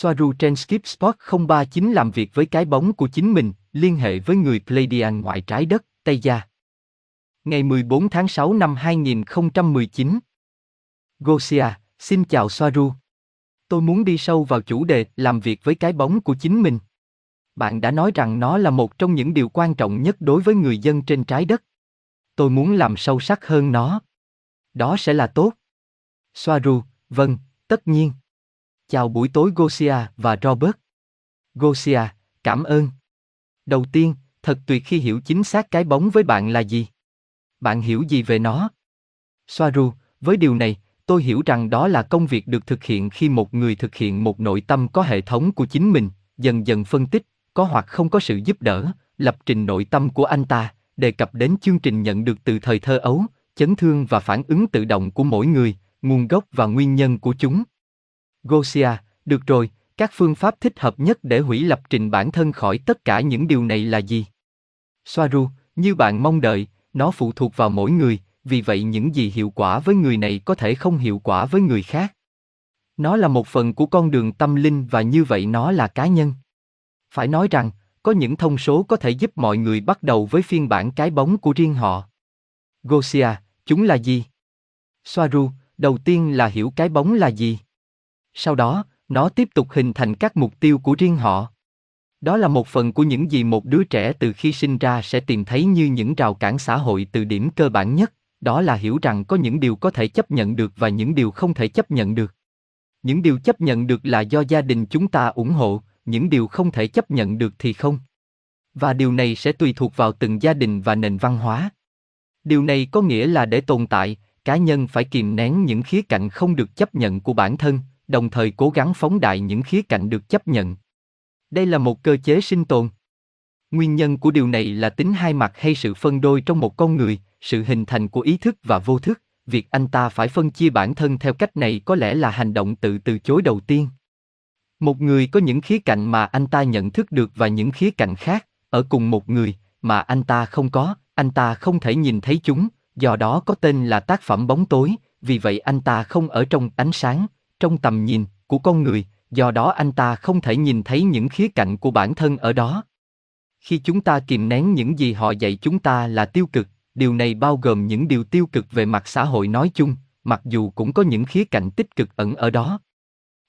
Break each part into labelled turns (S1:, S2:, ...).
S1: Soaru trên Skip Sport 039 làm việc với cái bóng của chính mình, liên hệ với người Pleiadian ngoại trái đất, Tây Gia. Ngày 14 tháng 6 năm 2019 Gosia, xin chào Soaru. Tôi muốn đi sâu vào chủ đề làm việc với cái bóng của chính mình. Bạn đã nói rằng nó là một trong những điều quan trọng nhất đối với người dân trên trái đất. Tôi muốn làm sâu sắc hơn nó. Đó sẽ là tốt. Soaru, vâng, tất nhiên. Chào buổi tối Gosia và Robert. Gosia, cảm ơn. Đầu tiên, thật tuyệt khi hiểu chính xác cái bóng với bạn là gì. Bạn hiểu gì về nó? Soaru, với điều này, tôi hiểu rằng đó là công việc được thực hiện khi một người thực hiện một nội tâm có hệ thống của chính mình, dần dần phân tích, có hoặc không có sự giúp đỡ, lập trình nội tâm của anh ta, đề cập đến chương trình nhận được từ thời thơ ấu, chấn thương và phản ứng tự động của mỗi người, nguồn gốc và nguyên nhân của chúng. Gosia, được rồi, các phương pháp thích hợp nhất để hủy lập trình bản thân khỏi tất cả những điều này là gì? Soaru, như bạn mong đợi, nó phụ thuộc vào mỗi người, vì vậy những gì hiệu quả với người này có thể không hiệu quả với người khác. Nó là một phần của con đường tâm linh và như vậy nó là cá nhân. Phải nói rằng, có những thông số có thể giúp mọi người bắt đầu với phiên bản cái bóng của riêng họ. Gosia, chúng là gì? Soaru, đầu tiên là hiểu cái bóng là gì. Sau đó, nó tiếp tục hình thành các mục tiêu của riêng họ. Đó là một phần của những gì một đứa trẻ từ khi sinh ra sẽ tìm thấy như những rào cản xã hội từ điểm cơ bản nhất, đó là hiểu rằng có những điều có thể chấp nhận được và những điều không thể chấp nhận được. Những điều chấp nhận được là do gia đình chúng ta ủng hộ, những điều không thể chấp nhận được thì không. Và điều này sẽ tùy thuộc vào từng gia đình và nền văn hóa. Điều này có nghĩa là để tồn tại, cá nhân phải kìm nén những khía cạnh không được chấp nhận của bản thân, đồng thời cố gắng phóng đại những khía cạnh được chấp nhận. Đây là một cơ chế sinh tồn. Nguyên nhân của điều này là tính hai mặt hay sự phân đôi trong một con người, sự hình thành của ý thức và vô thức, việc anh ta phải phân chia bản thân theo cách này có lẽ là hành động tự từ chối đầu tiên. Một người có những khía cạnh mà anh ta nhận thức được và những khía cạnh khác, ở cùng một người, mà anh ta không có, anh ta không thể nhìn thấy chúng, do đó có tên là tác phẩm bóng tối, vì vậy anh ta không ở trong ánh sáng, trong tầm nhìn của con người, do đó anh ta không thể nhìn thấy những khía cạnh của bản thân ở đó. Khi chúng ta kìm nén những gì họ dạy chúng ta là tiêu cực, điều này bao gồm những điều tiêu cực về mặt xã hội nói chung, mặc dù cũng có những khía cạnh tích cực ẩn ở đó.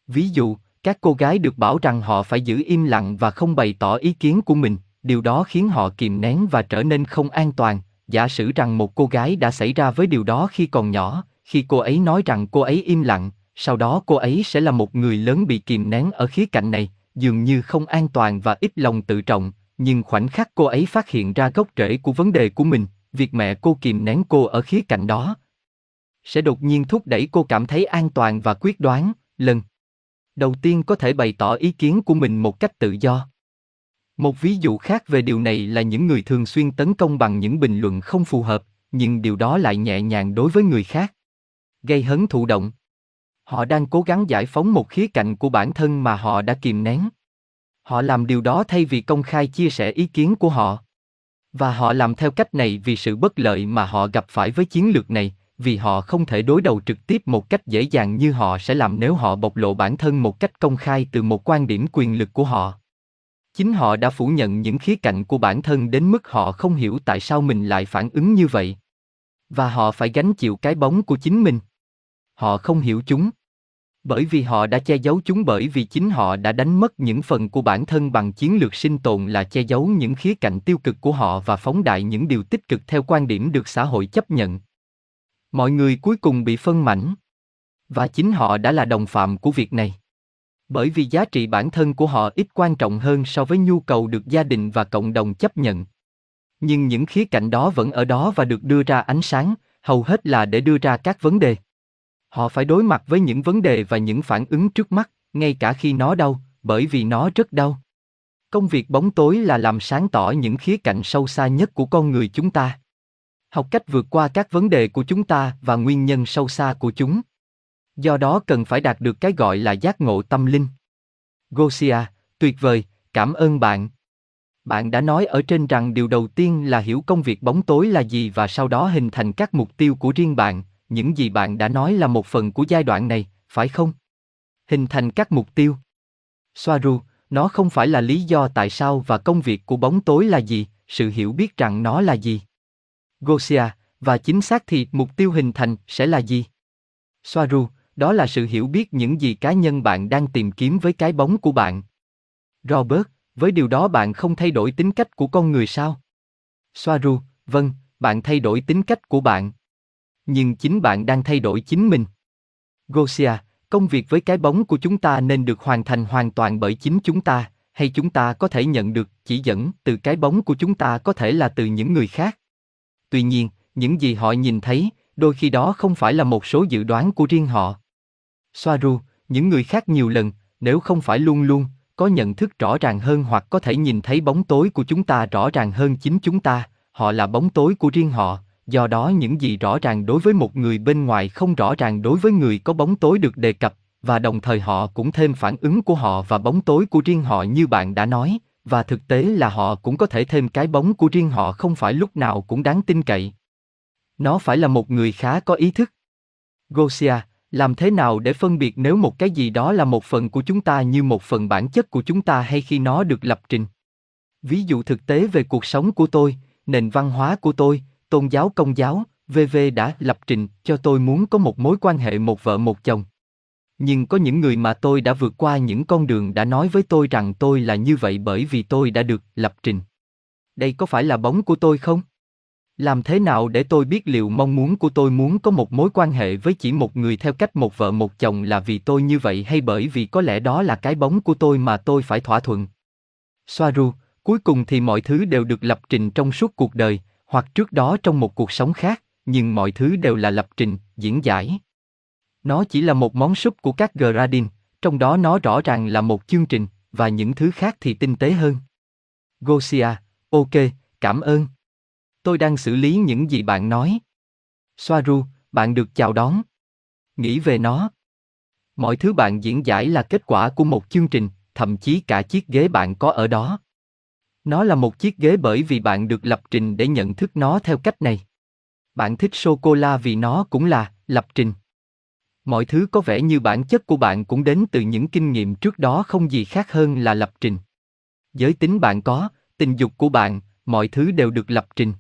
S1: Ví dụ, các cô gái được bảo rằng họ phải giữ im lặng và không bày tỏ ý kiến của mình, điều đó khiến họ kìm nén và trở nên không an toàn. Giả sử rằng một cô gái đã xảy ra với điều đó khi còn nhỏ, khi cô ấy nói rằng cô ấy im lặng, sau đó cô ấy sẽ là một người lớn bị kìm nén ở khía cạnh này, dường như không an toàn và ít lòng tự trọng, nhưng khoảnh khắc cô ấy phát hiện ra gốc rễ của vấn đề của mình, việc mẹ cô kìm nén cô ở khía cạnh đó sẽ đột nhiên thúc đẩy cô cảm thấy an toàn và quyết đoán, lần đầu tiên có thể bày tỏ ý kiến của mình một cách tự do. Một ví dụ khác về điều này là những người thường xuyên tấn công bằng những bình luận không phù hợp, nhưng điều đó lại nhẹ nhàng đối với người khác. Gây hấn thụ động. Họ đang cố gắng giải phóng một khía cạnh của bản thân mà họ đã kìm nén. Họ làm điều đó thay vì công khai chia sẻ ý kiến của họ. Và họ làm theo cách này vì sự bất lợi mà họ gặp phải với chiến lược này, vì họ không thể đối đầu trực tiếp một cách dễ dàng như họ sẽ làm nếu họ bộc lộ bản thân một cách công khai từ một quan điểm quyền lực của họ. Chính họ đã phủ nhận những khía cạnh của bản thân đến mức họ không hiểu tại sao mình lại phản ứng như vậy. Và họ phải gánh chịu cái bóng của chính mình. Họ không hiểu chúng bởi vì họ đã che giấu chúng, bởi vì chính họ đã đánh mất những phần của bản thân bằng chiến lược sinh tồn là che giấu những khía cạnh tiêu cực của họ và phóng đại những điều tích cực theo quan điểm được xã hội chấp nhận. Mọi người cuối cùng bị phân mảnh. Và chính họ đã là đồng phạm của việc này. Bởi vì giá trị bản thân của họ ít quan trọng hơn so với nhu cầu được gia đình và cộng đồng chấp nhận. Nhưng những khía cạnh đó vẫn ở đó và được đưa ra ánh sáng, hầu hết là để đưa ra các vấn đề. Họ phải đối mặt với những vấn đề và những phản ứng trước mắt, ngay cả khi nó đau, bởi vì nó rất đau. Công việc bóng tối là làm sáng tỏ những khía cạnh sâu xa nhất của con người chúng ta. Học cách vượt qua các vấn đề của chúng ta và nguyên nhân sâu xa của chúng. Do đó cần phải đạt được cái gọi là giác ngộ tâm linh. Gosia, tuyệt vời, cảm ơn bạn. Bạn đã nói ở trên rằng điều đầu tiên là hiểu công việc bóng tối là gì và sau đó hình thành các mục tiêu của riêng bạn, những gì bạn đã nói là một phần của giai đoạn này, phải không? Hình thành các mục tiêu. Soaru, nó không phải là lý do tại sao và công việc của bóng tối là gì, sự hiểu biết rằng nó là gì. Gosia, và chính xác thì mục tiêu hình thành sẽ là gì? Soaru, đó là sự hiểu biết những gì cá nhân bạn đang tìm kiếm với cái bóng của bạn. Robert, với điều đó bạn không thay đổi tính cách của con người sao? Soaru, vâng, bạn thay đổi tính cách của bạn. Nhưng chính bạn đang thay đổi chính mình. Gosia, công việc với cái bóng của chúng ta nên được hoàn thành hoàn toàn bởi chính chúng ta, hay chúng ta có thể nhận được chỉ dẫn từ cái bóng của chúng ta có thể là từ những người khác. Tuy nhiên, những gì họ nhìn thấy, đôi khi đó không phải là một số dự đoán của riêng họ. Soaru, những người khác nhiều lần, nếu không phải luôn luôn, có nhận thức rõ ràng hơn hoặc có thể nhìn thấy bóng tối của chúng ta rõ ràng hơn chính chúng ta, họ là bóng tối của riêng họ, do đó những gì rõ ràng đối với một người bên ngoài không rõ ràng đối với người có bóng tối được đề cập, và đồng thời họ cũng thêm phản ứng của họ và bóng tối của riêng họ như bạn đã nói, và thực tế là họ cũng có thể thêm cái bóng của riêng họ không phải lúc nào cũng đáng tin cậy. Nó phải là một người khá có ý thức. Gosia, làm thế nào để phân biệt nếu một cái gì đó là một phần của chúng ta như một phần bản chất của chúng ta hay khi nó được lập trình? Ví dụ thực tế về cuộc sống của tôi, nền văn hóa của tôi, tôn giáo công giáo, VV đã lập trình cho tôi muốn có một mối quan hệ một vợ một chồng. Nhưng có những người mà tôi đã vượt qua những con đường đã nói với tôi rằng tôi là như vậy bởi vì tôi đã được lập trình. Đây có phải là bóng của tôi không? Làm thế nào để tôi biết liệu mong muốn của tôi muốn có một mối quan hệ với chỉ một người theo cách một vợ một chồng là vì tôi như vậy hay bởi vì có lẽ đó là cái bóng của tôi mà tôi phải thỏa thuận? Soaru, cuối cùng thì mọi thứ đều được lập trình trong suốt cuộc đời, hoặc trước đó trong một cuộc sống khác, nhưng mọi thứ đều là lập trình, diễn giải. Nó chỉ là một món súp của các gradin, trong đó nó rõ ràng là một chương trình, và những thứ khác thì tinh tế hơn. Gosia, ok, cảm ơn. Tôi đang xử lý những gì bạn nói. Soaru, bạn được chào đón. Nghĩ về nó. Mọi thứ bạn diễn giải là kết quả của một chương trình, thậm chí cả chiếc ghế bạn có ở đó. Nó là một chiếc ghế bởi vì bạn được lập trình để nhận thức nó theo cách này. Bạn thích sô cô la vì nó cũng là lập trình. Mọi thứ có vẻ như bản chất của bạn cũng đến từ những kinh nghiệm trước đó không gì khác hơn là lập trình. Giới tính bạn có, tình dục của bạn, mọi thứ đều được lập trình.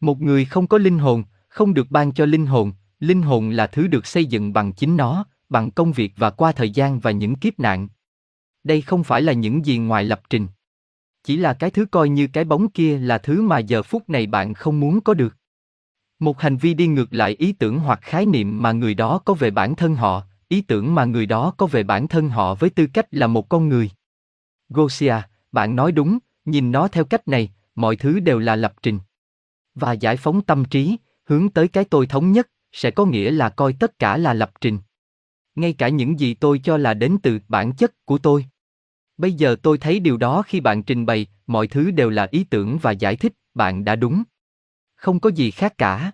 S1: Một người không có linh hồn, không được ban cho linh hồn, linh hồn là thứ được xây dựng bằng chính nó, bằng công việc và qua thời gian và những kiếp nạn. Đây không phải là những gì ngoài lập trình. Chỉ là cái thứ coi như cái bóng kia là thứ mà giờ phút này bạn không muốn có được. Một hành vi đi ngược lại ý tưởng hoặc khái niệm mà người đó có về bản thân họ, ý tưởng mà người đó có về bản thân họ với tư cách là một con người. Gosia, bạn nói đúng, nhìn nó theo cách này, mọi thứ đều là lập trình. Và giải phóng tâm trí, hướng tới cái tôi thống nhất, sẽ có nghĩa là coi tất cả là lập trình. Ngay cả những gì tôi cho là đến từ bản chất của tôi. Bây giờ tôi thấy điều đó khi bạn trình bày, mọi thứ đều là ý tưởng và giải thích, bạn đã đúng. Không có gì khác cả.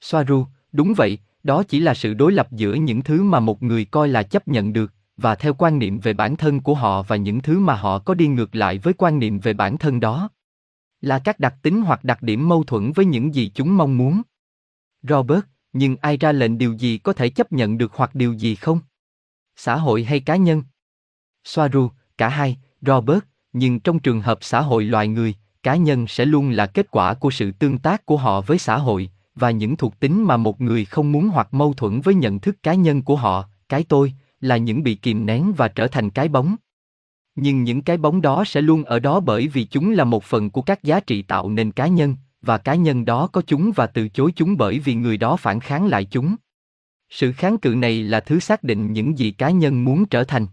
S1: Soaru, đúng vậy, đó chỉ là sự đối lập giữa những thứ mà một người coi là chấp nhận được, và theo quan niệm về bản thân của họ và những thứ mà họ có đi ngược lại với quan niệm về bản thân đó. Là các đặc tính hoặc đặc điểm mâu thuẫn với những gì chúng mong muốn. Robert, nhưng ai ra lệnh điều gì có thể chấp nhận được hoặc điều gì không? Xã hội hay cá nhân? Soaru, cả hai, Robert, nhưng trong trường hợp xã hội loài người, cá nhân sẽ luôn là kết quả của sự tương tác của họ với xã hội và những thuộc tính mà một người không muốn hoặc mâu thuẫn với nhận thức cá nhân của họ cái tôi là những bị kìm nén và trở thành cái bóng. Nhưng những cái bóng đó sẽ luôn ở đó bởi vì chúng là một phần của các giá trị tạo nên cá nhân và cá nhân đó có chúng và từ chối chúng bởi vì người đó phản kháng lại chúng. Sự kháng cự này là thứ xác định những gì cá nhân muốn trở thành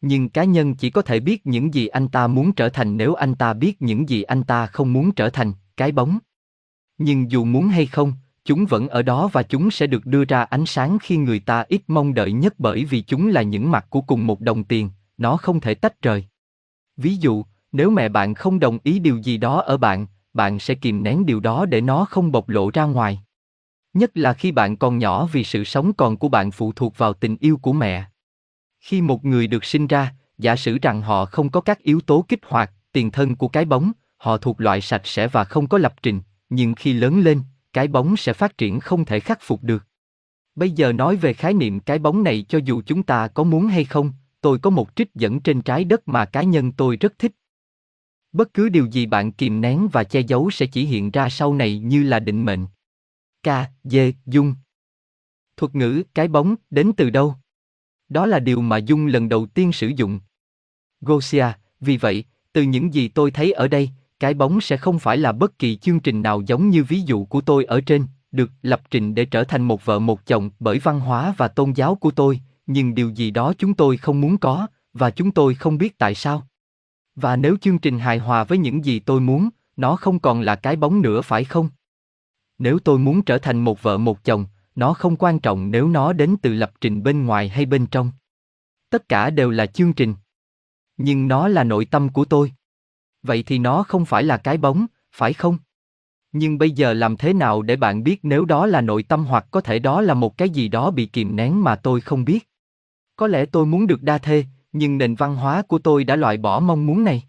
S1: nhưng cá nhân chỉ có thể biết những gì anh ta muốn trở thành nếu anh ta biết những gì anh ta không muốn trở thành, cái bóng. Nhưng dù muốn hay không, chúng vẫn ở đó và chúng sẽ được đưa ra ánh sáng khi người ta ít mong đợi nhất bởi vì chúng là những mặt của cùng một đồng tiền, nó không thể tách rời. Ví dụ, nếu mẹ bạn không đồng ý điều gì đó ở bạn bạn sẽ kìm nén điều đó để nó không bộc lộ ra ngoài. Nhất là khi bạn còn nhỏ vì sự sống còn của bạn phụ thuộc vào tình yêu của mẹ khi một người được sinh ra, giả sử rằng họ không có các yếu tố kích hoạt, tiền thân của cái bóng, họ thuộc loại sạch sẽ và không có lập trình, nhưng khi lớn lên, cái bóng sẽ phát triển không thể khắc phục được. Bây giờ nói về khái niệm cái bóng này cho dù chúng ta có muốn hay không, tôi có một trích dẫn trên trái đất mà cá nhân tôi rất thích. Bất cứ điều gì bạn kìm nén và che giấu sẽ chỉ hiện ra sau này như là định mệnh. K, D, Dung Thuật ngữ cái bóng đến từ đâu? Đó là điều mà Dung lần đầu tiên sử dụng. Gosia, vì vậy, từ những gì tôi thấy ở đây, cái bóng sẽ không phải là bất kỳ chương trình nào giống như ví dụ của tôi ở trên, được lập trình để trở thành một vợ một chồng bởi văn hóa và tôn giáo của tôi, nhưng điều gì đó chúng tôi không muốn có, và chúng tôi không biết tại sao. Và nếu chương trình hài hòa với những gì tôi muốn, nó không còn là cái bóng nữa phải không? Nếu tôi muốn trở thành một vợ một chồng, nó không quan trọng nếu nó đến từ lập trình bên ngoài hay bên trong. Tất cả đều là chương trình. Nhưng nó là nội tâm của tôi. Vậy thì nó không phải là cái bóng, phải không? Nhưng bây giờ làm thế nào để bạn biết nếu đó là nội tâm hoặc có thể đó là một cái gì đó bị kìm nén mà tôi không biết? Có lẽ tôi muốn được đa thê, nhưng nền văn hóa của tôi đã loại bỏ mong muốn này.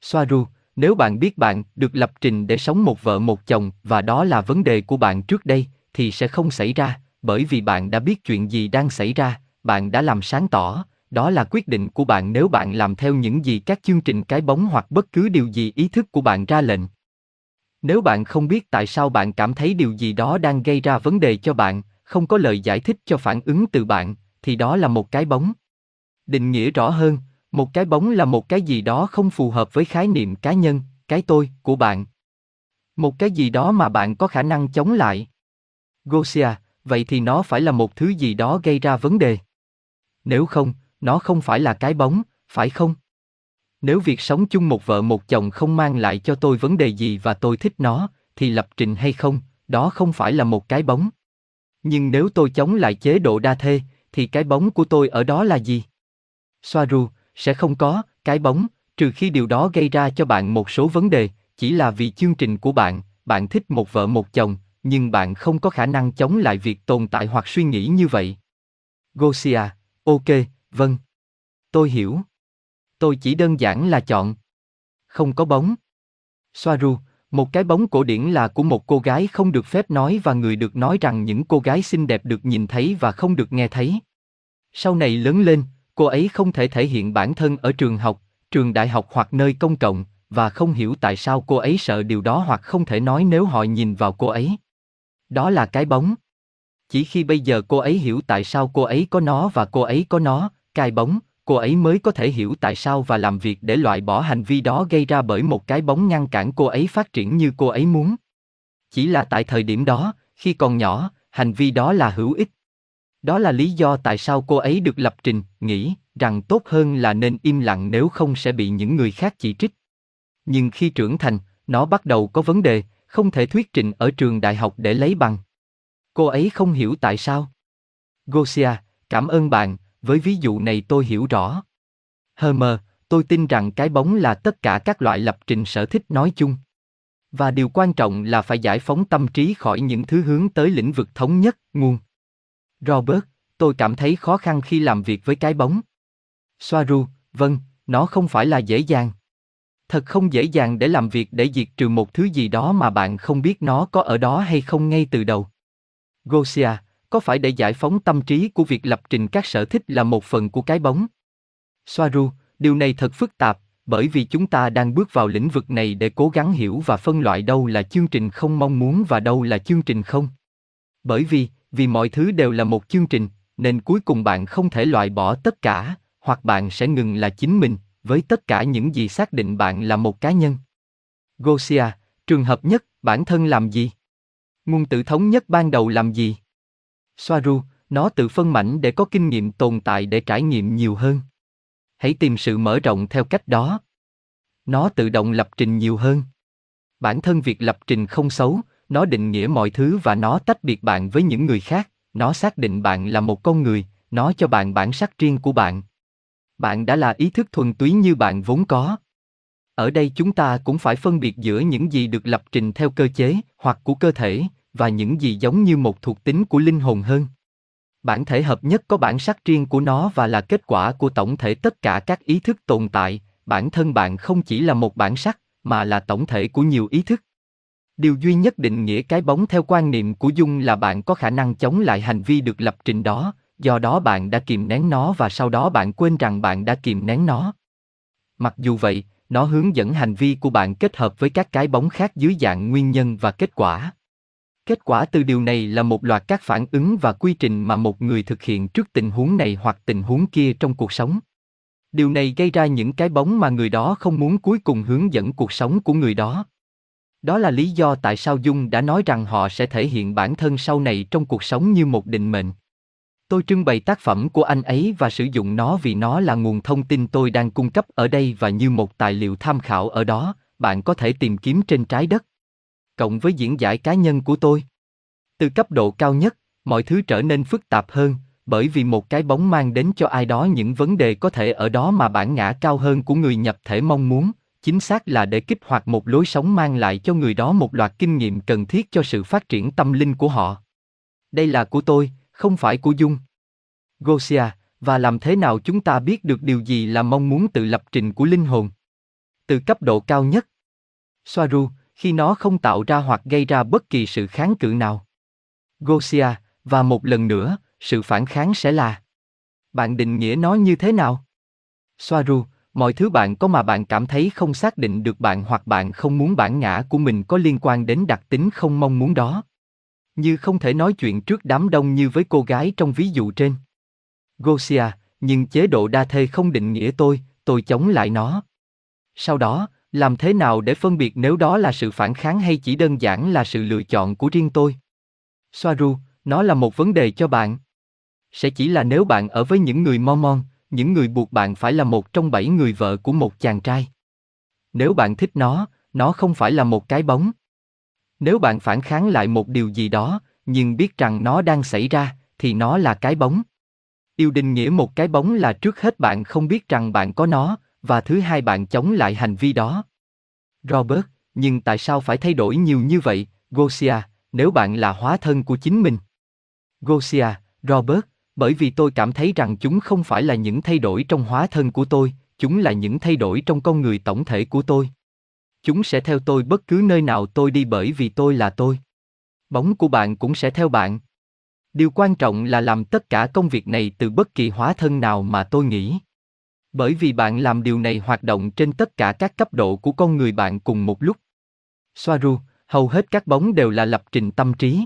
S1: Soaru, nếu bạn biết bạn được lập trình để sống một vợ một chồng và đó là vấn đề của bạn trước đây, thì sẽ không xảy ra, bởi vì bạn đã biết chuyện gì đang xảy ra, bạn đã làm sáng tỏ, đó là quyết định của bạn nếu bạn làm theo những gì các chương trình cái bóng hoặc bất cứ điều gì ý thức của bạn ra lệnh. Nếu bạn không biết tại sao bạn cảm thấy điều gì đó đang gây ra vấn đề cho bạn, không có lời giải thích cho phản ứng từ bạn, thì đó là một cái bóng. Định nghĩa rõ hơn, một cái bóng là một cái gì đó không phù hợp với khái niệm cá nhân, cái tôi của bạn. Một cái gì đó mà bạn có khả năng chống lại. Gosia, vậy thì nó phải là một thứ gì đó gây ra vấn đề. Nếu không, nó không phải là cái bóng, phải không? Nếu việc sống chung một vợ một chồng không mang lại cho tôi vấn đề gì và tôi thích nó, thì lập trình hay không, đó không phải là một cái bóng. Nhưng nếu tôi chống lại chế độ đa thê, thì cái bóng của tôi ở đó là gì? Soaru, sẽ không có, cái bóng, trừ khi điều đó gây ra cho bạn một số vấn đề, chỉ là vì chương trình của bạn, bạn thích một vợ một chồng, nhưng bạn không có khả năng chống lại việc tồn tại hoặc suy nghĩ như vậy. Gosia, ok, vâng. Tôi hiểu. Tôi chỉ đơn giản là chọn. Không có bóng. Soaru, một cái bóng cổ điển là của một cô gái không được phép nói và người được nói rằng những cô gái xinh đẹp được nhìn thấy và không được nghe thấy. Sau này lớn lên, cô ấy không thể thể hiện bản thân ở trường học, trường đại học hoặc nơi công cộng, và không hiểu tại sao cô ấy sợ điều đó hoặc không thể nói nếu họ nhìn vào cô ấy. Đó là cái bóng. Chỉ khi bây giờ cô ấy hiểu tại sao cô ấy có nó và cô ấy có nó, cái bóng, cô ấy mới có thể hiểu tại sao và làm việc để loại bỏ hành vi đó gây ra bởi một cái bóng ngăn cản cô ấy phát triển như cô ấy muốn. Chỉ là tại thời điểm đó, khi còn nhỏ, hành vi đó là hữu ích. Đó là lý do tại sao cô ấy được lập trình, nghĩ rằng tốt hơn là nên im lặng nếu không sẽ bị những người khác chỉ trích. Nhưng khi trưởng thành, nó bắt đầu có vấn đề, không thể thuyết trình ở trường đại học để lấy bằng. Cô ấy không hiểu tại sao. Gosia, cảm ơn bạn, với ví dụ này tôi hiểu rõ. Hermer, tôi tin rằng cái bóng là tất cả các loại lập trình sở thích nói chung. Và điều quan trọng là phải giải phóng tâm trí khỏi những thứ hướng tới lĩnh vực thống nhất, nguồn. Robert, tôi cảm thấy khó khăn khi làm việc với cái bóng. Soaru, vâng, nó không phải là dễ dàng. Thật không dễ dàng để làm việc để diệt trừ một thứ gì đó mà bạn không biết nó có ở đó hay không ngay từ đầu. Gosia, có phải để giải phóng tâm trí của việc lập trình các sở thích là một phần của cái bóng? Soaru, điều này thật phức tạp, bởi vì chúng ta đang bước vào lĩnh vực này để cố gắng hiểu và phân loại đâu là chương trình không mong muốn và đâu là chương trình không. Bởi vì, vì mọi thứ đều là một chương trình, nên cuối cùng bạn không thể loại bỏ tất cả, hoặc bạn sẽ ngừng là chính mình, với tất cả những gì xác định bạn là một cá nhân. Gosia, trường hợp nhất, bản thân làm gì? Nguồn tự thống nhất ban đầu làm gì? Soaru, nó tự phân mảnh để có kinh nghiệm tồn tại để trải nghiệm nhiều hơn. Hãy tìm sự mở rộng theo cách đó. Nó tự động lập trình nhiều hơn. Bản thân việc lập trình không xấu, nó định nghĩa mọi thứ và nó tách biệt bạn với những người khác, nó xác định bạn là một con người, nó cho bạn bản sắc riêng của bạn. Bạn đã là ý thức thuần túy như bạn vốn có. Ở đây chúng ta cũng phải phân biệt giữa những gì được lập trình theo cơ chế hoặc của cơ thể và những gì giống như một thuộc tính của linh hồn hơn. Bản thể hợp nhất có bản sắc riêng của nó và là kết quả của tổng thể tất cả các ý thức tồn tại, bản thân bạn không chỉ là một bản sắc, mà là tổng thể của nhiều ý thức. Điều duy nhất định nghĩa cái bóng theo quan niệm của Dung là bạn có khả năng chống lại hành vi được lập trình đó, do đó bạn đã kìm nén nó và sau đó bạn quên rằng bạn đã kìm nén nó. Mặc dù vậy, nó hướng dẫn hành vi của bạn kết hợp với các cái bóng khác dưới dạng nguyên nhân và kết quả. Kết quả từ điều này là một loạt các phản ứng và quy trình mà một người thực hiện trước tình huống này hoặc tình huống kia trong cuộc sống. Điều này gây ra những cái bóng mà người đó không muốn cuối cùng hướng dẫn cuộc sống của người đó. Đó là lý do tại sao Dung đã nói rằng họ sẽ thể hiện bản thân sau này trong cuộc sống như một định mệnh. Tôi trưng bày tác phẩm của anh ấy và sử dụng nó vì nó là nguồn thông tin tôi đang cung cấp ở đây và như một tài liệu tham khảo ở đó, bạn có thể tìm kiếm trên trái đất. Cộng với diễn giải cá nhân của tôi. Từ cấp độ cao nhất, mọi thứ trở nên phức tạp hơn, bởi vì một cái bóng mang đến cho ai đó những vấn đề có thể ở đó mà bản ngã cao hơn của người nhập thể mong muốn, chính xác là để kích hoạt một lối sống mang lại cho người đó một loạt kinh nghiệm cần thiết cho sự phát triển tâm linh của họ. Đây là của tôi, không phải của Dung. Gosia, và làm thế nào chúng ta biết được điều gì là mong muốn tự lập trình của linh hồn? Từ cấp độ cao nhất. Soaru, khi nó không tạo ra hoặc gây ra bất kỳ sự kháng cự nào. Gosia, và một lần nữa, sự phản kháng sẽ là. Bạn định nghĩa nó như thế nào? Soaru, mọi thứ bạn có mà bạn cảm thấy không xác định được bạn hoặc bạn không muốn bản ngã của mình có liên quan đến đặc tính không mong muốn đó. Như không thể nói chuyện trước đám đông như với cô gái trong ví dụ trên. Gosia, nhưng chế độ đa thê không định nghĩa tôi, tôi chống lại nó. Sau đó, làm thế nào để phân biệt nếu đó là sự phản kháng hay chỉ đơn giản là sự lựa chọn của riêng tôi? Soaru, nó là một vấn đề cho bạn. Sẽ chỉ là nếu bạn ở với những người Mormon, những người buộc bạn phải là một trong bảy người vợ của một chàng trai. Nếu bạn thích nó, nó không phải là một cái bóng. Nếu bạn phản kháng lại một điều gì đó, nhưng biết rằng nó đang xảy ra, thì nó là cái bóng. Yêu định nghĩa một cái bóng là trước hết bạn không biết rằng bạn có nó, và thứ hai bạn chống lại hành vi đó. Robert, nhưng tại sao phải thay đổi nhiều như vậy, Gosia, nếu bạn là hóa thân của chính mình? Gosia, Robert, bởi vì tôi cảm thấy rằng chúng không phải là những thay đổi trong hóa thân của tôi, chúng là những thay đổi trong con người tổng thể của tôi. Chúng sẽ theo tôi bất cứ nơi nào tôi đi bởi vì tôi là tôi. Bóng của bạn cũng sẽ theo bạn. Điều quan trọng là làm tất cả công việc này từ bất kỳ hóa thân nào mà tôi nghĩ. Bởi vì bạn làm điều này hoạt động trên tất cả các cấp độ của con người bạn cùng một lúc. Soaru, hầu hết các bóng đều là lập trình tâm trí.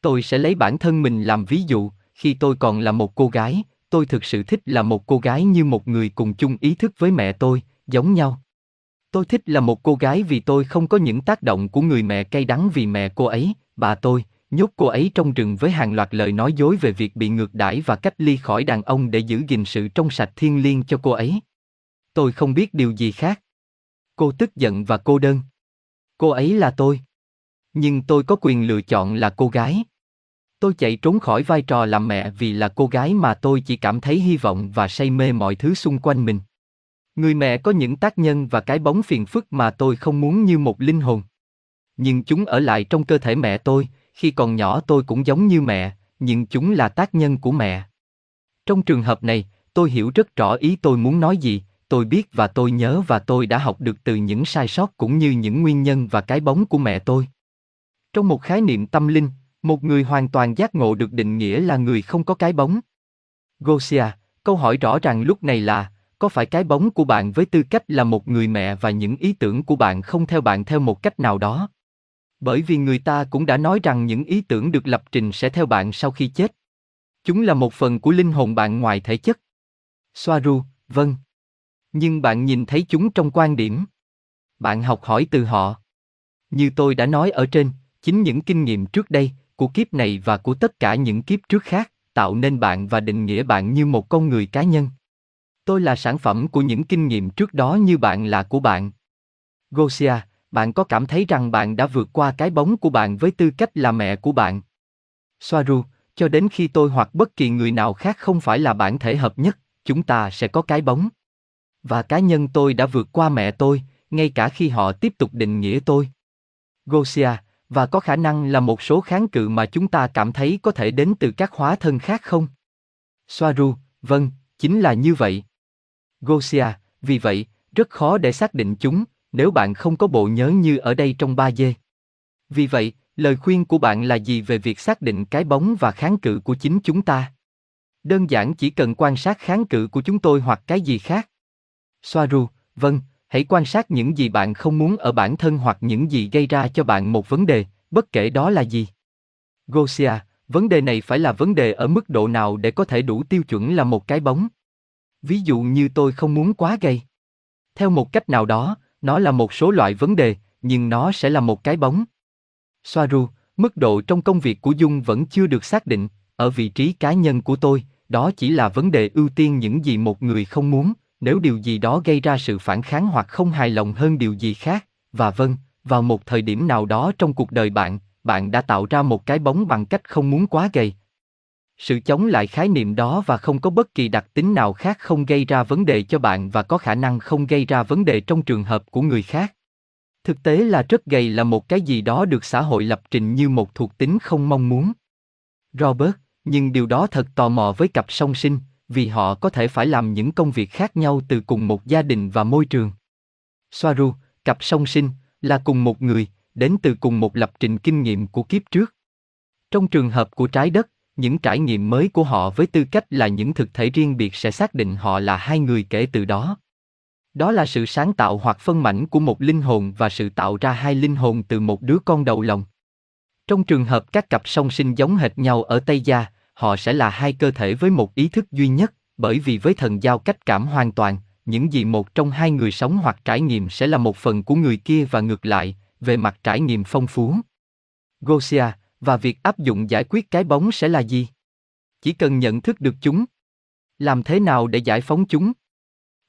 S1: Tôi sẽ lấy bản thân mình làm ví dụ, khi tôi còn là một cô gái, tôi thực sự thích là một cô gái như một người cùng chung ý thức với mẹ tôi, giống nhau. Tôi thích là một cô gái vì tôi không có những tác động của người mẹ cay đắng vì mẹ cô ấy, bà tôi, nhốt cô ấy trong rừng với hàng loạt lời nói dối về việc bị ngược đãi và cách ly khỏi đàn ông để giữ gìn sự trong sạch thiên liêng cho cô ấy. Tôi không biết điều gì khác. Cô tức giận và cô đơn. Cô ấy là tôi. Nhưng tôi có quyền lựa chọn là cô gái. Tôi chạy trốn khỏi vai trò làm mẹ vì là cô gái mà tôi chỉ cảm thấy hy vọng và say mê mọi thứ xung quanh mình. Người mẹ có những tác nhân và cái bóng phiền phức mà tôi không muốn như một linh hồn. Nhưng chúng ở lại trong cơ thể mẹ tôi, khi còn nhỏ tôi cũng giống như mẹ, nhưng chúng là tác nhân của mẹ. Trong trường hợp này, tôi hiểu rất rõ ý tôi muốn nói gì, tôi biết và tôi nhớ và tôi đã học được từ những sai sót cũng như những nguyên nhân và cái bóng của mẹ tôi. Trong một khái niệm tâm linh, một người hoàn toàn giác ngộ được định nghĩa là người không có cái bóng. Gosia, câu hỏi rõ ràng lúc này là, có phải cái bóng của bạn với tư cách là một người mẹ và những ý tưởng của bạn không theo bạn theo một cách nào đó? Bởi vì người ta cũng đã nói rằng những ý tưởng được lập trình sẽ theo bạn sau khi chết. Chúng là một phần của linh hồn bạn ngoài thể chất. Soaru, vâng. Nhưng bạn nhìn thấy chúng trong quan điểm. Bạn học hỏi từ họ. Như tôi đã nói ở trên, chính những kinh nghiệm trước đây, của kiếp này và của tất cả những kiếp trước khác, tạo nên bạn và định nghĩa bạn như một con người cá nhân. Tôi là sản phẩm của những kinh nghiệm trước đó như bạn là của bạn. Gosia, bạn có cảm thấy rằng bạn đã vượt qua cái bóng của bạn với tư cách là mẹ của bạn? Soaru, cho đến khi tôi hoặc bất kỳ người nào khác không phải là bản thể hợp nhất, chúng ta sẽ có cái bóng. Và cá nhân tôi đã vượt qua mẹ tôi, ngay cả khi họ tiếp tục định nghĩa tôi. Gosia, và có khả năng là một số kháng cự mà chúng ta cảm thấy có thể đến từ các hóa thân khác không? Soaru, vâng, chính là như vậy. Gosia, vì vậy, rất khó để xác định chúng, nếu bạn không có bộ nhớ như ở đây trong 3D. Vì vậy, lời khuyên của bạn là gì về việc xác định cái bóng và kháng cự của chính chúng ta? Đơn giản chỉ cần quan sát kháng cự của chúng tôi hoặc cái gì khác. Soaru, vâng, hãy quan sát những gì bạn không muốn ở bản thân hoặc những gì gây ra cho bạn một vấn đề, bất kể đó là gì. Gosia, vấn đề này phải là vấn đề ở mức độ nào để có thể đủ tiêu chuẩn là một cái bóng. Ví dụ như tôi không muốn quá gầy. Theo một cách nào đó, nó là một số loại vấn đề, nhưng nó sẽ là một cái bóng. Soaru, mức độ trong công việc của Dung vẫn chưa được xác định, ở vị trí cá nhân của tôi, đó chỉ là vấn đề ưu tiên những gì một người không muốn, nếu điều gì đó gây ra sự phản kháng hoặc không hài lòng hơn điều gì khác, và vâng, vào một thời điểm nào đó trong cuộc đời bạn, bạn đã tạo ra một cái bóng bằng cách không muốn quá gầy. Sự chống lại khái niệm đó và không có bất kỳ đặc tính nào khác không gây ra vấn đề cho bạn và có khả năng không gây ra vấn đề trong trường hợp của người khác. Thực tế là rất gầy là một cái gì đó được xã hội lập trình như một thuộc tính không mong muốn. Robert, nhưng điều đó thật tò mò với cặp song sinh, vì họ có thể phải làm những công việc khác nhau từ cùng một gia đình và môi trường. Soaru, cặp song sinh, là cùng một người, đến từ cùng một lập trình kinh nghiệm của kiếp trước. Trong trường hợp của trái đất, những trải nghiệm mới của họ với tư cách là những thực thể riêng biệt sẽ xác định họ là hai người kể từ đó. Đó là sự sáng tạo hoặc phân mảnh của một linh hồn và sự tạo ra hai linh hồn từ một đứa con đầu lòng. Trong trường hợp các cặp song sinh giống hệt nhau ở Tây Gia, họ sẽ là hai cơ thể với một ý thức duy nhất, bởi vì với thần giao cách cảm hoàn toàn, những gì một trong hai người sống hoặc trải nghiệm sẽ là một phần của người kia và ngược lại, về mặt trải nghiệm phong phú. Gosia, và việc áp dụng giải quyết cái bóng sẽ là gì? Chỉ cần nhận thức được chúng. Làm thế nào để giải phóng chúng?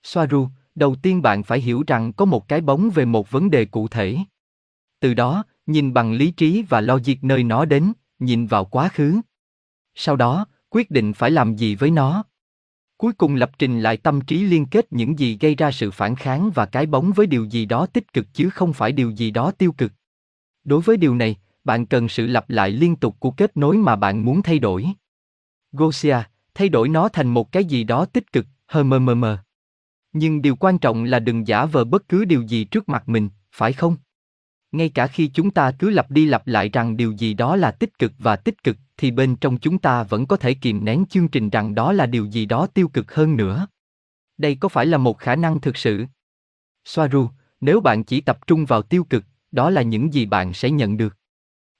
S1: Soaru, đầu tiên bạn phải hiểu rằng có một cái bóng về một vấn đề cụ thể. Từ đó, nhìn bằng lý trí và logic nơi nó đến, nhìn vào quá khứ. Sau đó, quyết định phải làm gì với nó. Cuối cùng lập trình lại tâm trí liên kết những gì gây ra sự phản kháng và cái bóng với điều gì đó tích cực chứ không phải điều gì đó tiêu cực. Đối với điều này, bạn cần sự lặp lại liên tục của kết nối mà bạn muốn thay đổi. Gosia, thay đổi nó thành một cái gì đó tích cực, hờ mờ mờ. Nhưng điều quan trọng là đừng giả vờ bất cứ điều gì trước mặt mình, phải không? Ngay cả khi chúng ta cứ lặp đi lặp lại rằng điều gì đó là tích cực và tích cực, thì bên trong chúng ta vẫn có thể kìm nén chương trình rằng đó là điều gì đó tiêu cực hơn nữa. Đây có phải là một khả năng thực sự? Soaru, nếu bạn chỉ tập trung vào tiêu cực, đó là những gì bạn sẽ nhận được.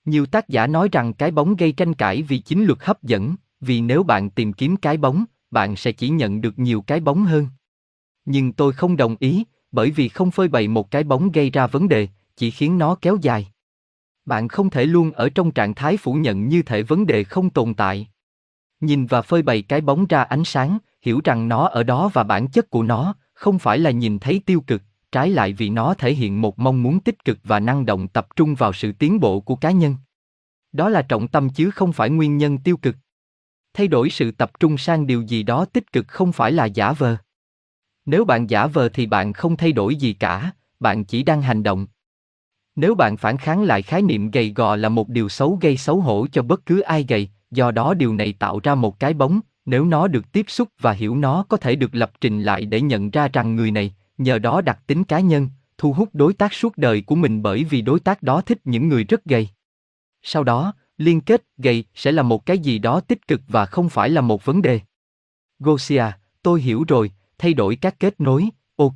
S1: Nhiều tác giả nói rằng cái bóng gây tranh cãi vì chính luật hấp dẫn, vì nếu bạn tìm kiếm cái bóng, bạn sẽ chỉ nhận được nhiều cái bóng hơn. Nhưng tôi không đồng ý, bởi vì không phơi bày một cái bóng gây ra vấn đề, chỉ khiến nó kéo dài. Bạn không thể luôn ở trong trạng thái phủ nhận như thể vấn đề không tồn tại. Nhìn và phơi bày cái bóng ra ánh sáng, hiểu rằng nó ở đó và bản chất của nó, không phải là nhìn thấy tiêu cực, trái lại vì nó thể hiện một mong muốn tích cực và năng động tập trung vào sự tiến bộ của cá nhân. Đó là trọng tâm chứ không phải nguyên nhân tiêu cực. Thay đổi sự tập trung sang điều gì đó tích cực không phải là giả vờ. Nếu bạn giả vờ thì bạn không thay đổi gì cả, bạn chỉ đang hành động. Nếu bạn phản kháng lại khái niệm gầy gò là một điều xấu gây xấu hổ cho bất cứ ai gầy, do đó điều này tạo ra một cái bóng, nếu nó được tiếp xúc và hiểu nó có thể được lập trình lại để nhận ra rằng người này, nhờ đó đặc tính cá nhân, thu hút đối tác suốt đời của mình bởi vì đối tác đó thích những người rất gầy. Sau đó, liên kết gầy sẽ là một cái gì đó tích cực và không phải là một vấn đề. Gosia, tôi hiểu rồi, thay đổi các kết nối, ok.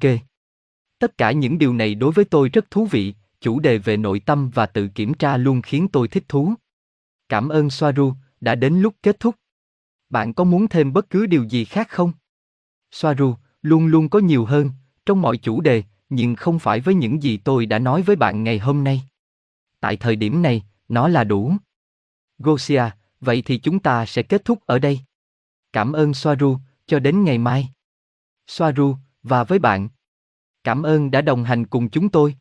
S1: Tất cả những điều này đối với tôi rất thú vị, chủ đề về nội tâm và tự kiểm tra luôn khiến tôi thích thú. Cảm ơn Soaru, đã đến lúc kết thúc. Bạn có muốn thêm bất cứ điều gì khác không? Soaru, luôn luôn có nhiều hơn, trong mọi chủ đề, nhưng không phải với những gì tôi đã nói với bạn ngày hôm nay. Tại thời điểm này, nó là đủ. Gosia, vậy thì chúng ta sẽ kết thúc ở đây. Cảm ơn Soaru, cho đến ngày mai. Soaru, và với bạn. Cảm ơn đã đồng hành cùng chúng tôi.